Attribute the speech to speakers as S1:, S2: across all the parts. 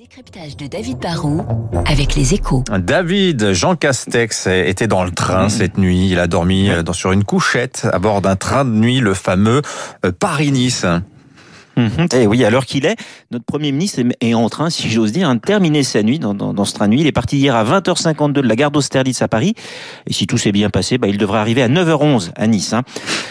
S1: décryptage de David Barrault avec les échos.
S2: David, Jean Castex était dans le train cette nuit. Il a dormi euh, dans- sur une couchette à bord d'un train de nuit, le fameux euh, Paris-Nice.
S3: Mhm. Eh oui, à l'heure qu'il est, notre Premier ministre est- en train, si j'ose dire, hein, de terminer sa nuit dans, dans, dans ce train de nuit. Il est parti hier à 20h52 de la gare d'Austerlitz à Paris. Et si tout s'est bien passé, bah, il devrait arriver à 9h11 à Nice. hein.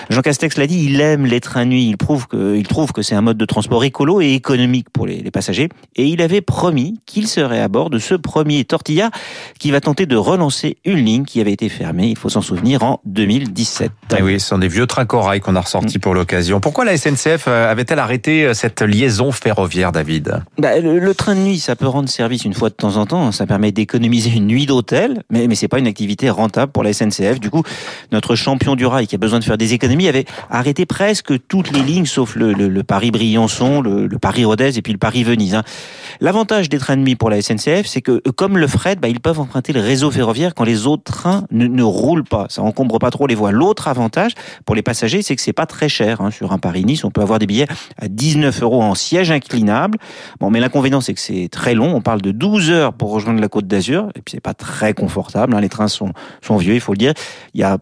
S3: Jean Castex l'a dit, il aime les trains nuit. Il, prouve que, il trouve que c'est un mode de transport écolo et économique pour les, les passagers. Et il avait promis qu'il serait à bord de ce premier tortillard qui va tenter de relancer une ligne qui avait été fermée, il faut s'en souvenir, en 2017.
S2: Eh oui, ce sont des vieux trains corail qu'on a ressortis pour l'occasion. Pourquoi la SNCF euh, avait-elle arrêté euh, cette liaison ferroviaire, David?
S3: Bah, le, le train de nuit, ça peut rendre service une fois de temps en temps. Ça permet d'économiser une nuit d'hôtel, mais, mais c'est pas une activité rentable pour la SNCF. Du coup, notre champion du rail qui a besoin de faire des économies avait arrêté presque toutes les lignes, sauf le, Paris-Briançon, le, Paris-Rodez et puis le Paris-Venise. hein. L'avantage des trains de nuit pour la SNCF, c'est que comme le fret, bah, ils peuvent emprunter le réseau ferroviaire quand les autres trains ne, ne roulent pas. Ça encombre pas trop les voies. L'autre avantage pour les passagers, c'est que c'est pas très cher. hein. Sur un Paris-Nice, on peut avoir des billets à 19 euros en siège inclinable. Bon, mais l'inconvénient, c'est que c'est très long. On parle de 12 heures pour rejoindre la Côte d'Azur. Et puis, c'est pas très confortable. hein. Les trains sont, sont vieux, il faut le dire. Il y a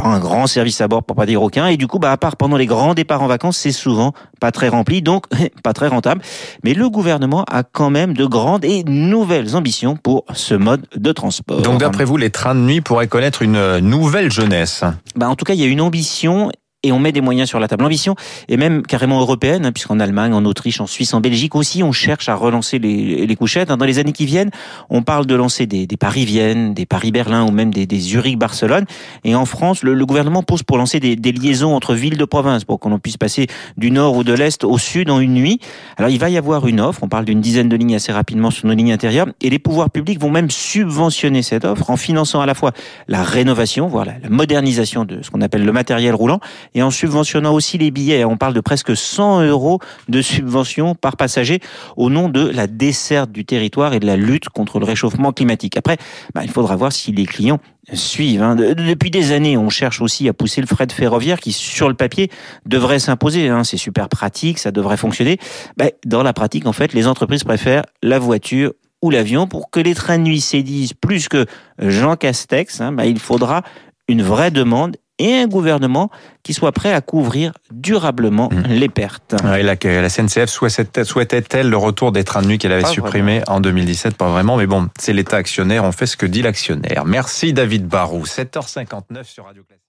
S3: pas un grand service à bord pour pas dire aucun. Et du coup, bah, à part pendant les grands départs en vacances, c'est souvent pas très rempli, donc pas très rentable. Mais le gouvernement a quand même de grandes et nouvelles ambitions pour ce mode de transport.
S2: Donc d'après vous, les trains de nuit pourraient connaître une nouvelle jeunesse?
S3: Bah, en tout cas, il y a une ambition et on met des moyens sur la table. L'ambition est même carrément européenne, hein, puisqu'en Allemagne, en Autriche, en Suisse, en Belgique aussi, on cherche à relancer les, couchettes. hein. Dans les années qui viennent, on parle de lancer des, Paris-Vienne, des Paris-Berlin ou même des, Zurich-Barcelone. Et en France, le, gouvernement pose pour lancer des, liaisons entre villes de province, pour qu'on puisse passer du nord ou de l'est au sud en une nuit. Alors, il va y avoir une offre. On parle d'une dizaine de lignes assez rapidement sur nos lignes intérieures. Et les pouvoirs publics vont même subventionner cette offre en finançant à la fois la rénovation, voire la, modernisation de ce qu'on appelle le matériel roulant, en subventionnant aussi les billets. On parle de presque 100 euros de subvention par passager au nom de la desserte du territoire et de la lutte contre le réchauffement climatique. Après, bah, il faudra voir si les clients suivent. hein. De- Depuis des années, on cherche aussi à pousser le fret ferroviaire qui, sur le papier, devrait s'imposer. hein. C'est super pratique, ça devrait fonctionner. Bah, dans la pratique, en fait, les entreprises préfèrent la voiture ou l'avion pour que les trains de nuit sédisent plus que Jean Castex. hein, bah, il faudra une vraie demande et un gouvernement qui soit prêt à couvrir durablement
S2: Mmh.
S3: les pertes.
S2: Ouais, la, la SNCF souhaitait- souhaitait-elle le retour des trains de nuit qu'elle avait supprimés en 2017 Pas vraiment, mais bon, c'est l'État actionnaire, on fait ce que dit l'actionnaire. Merci David Barou, 7h59 sur Radio Classique.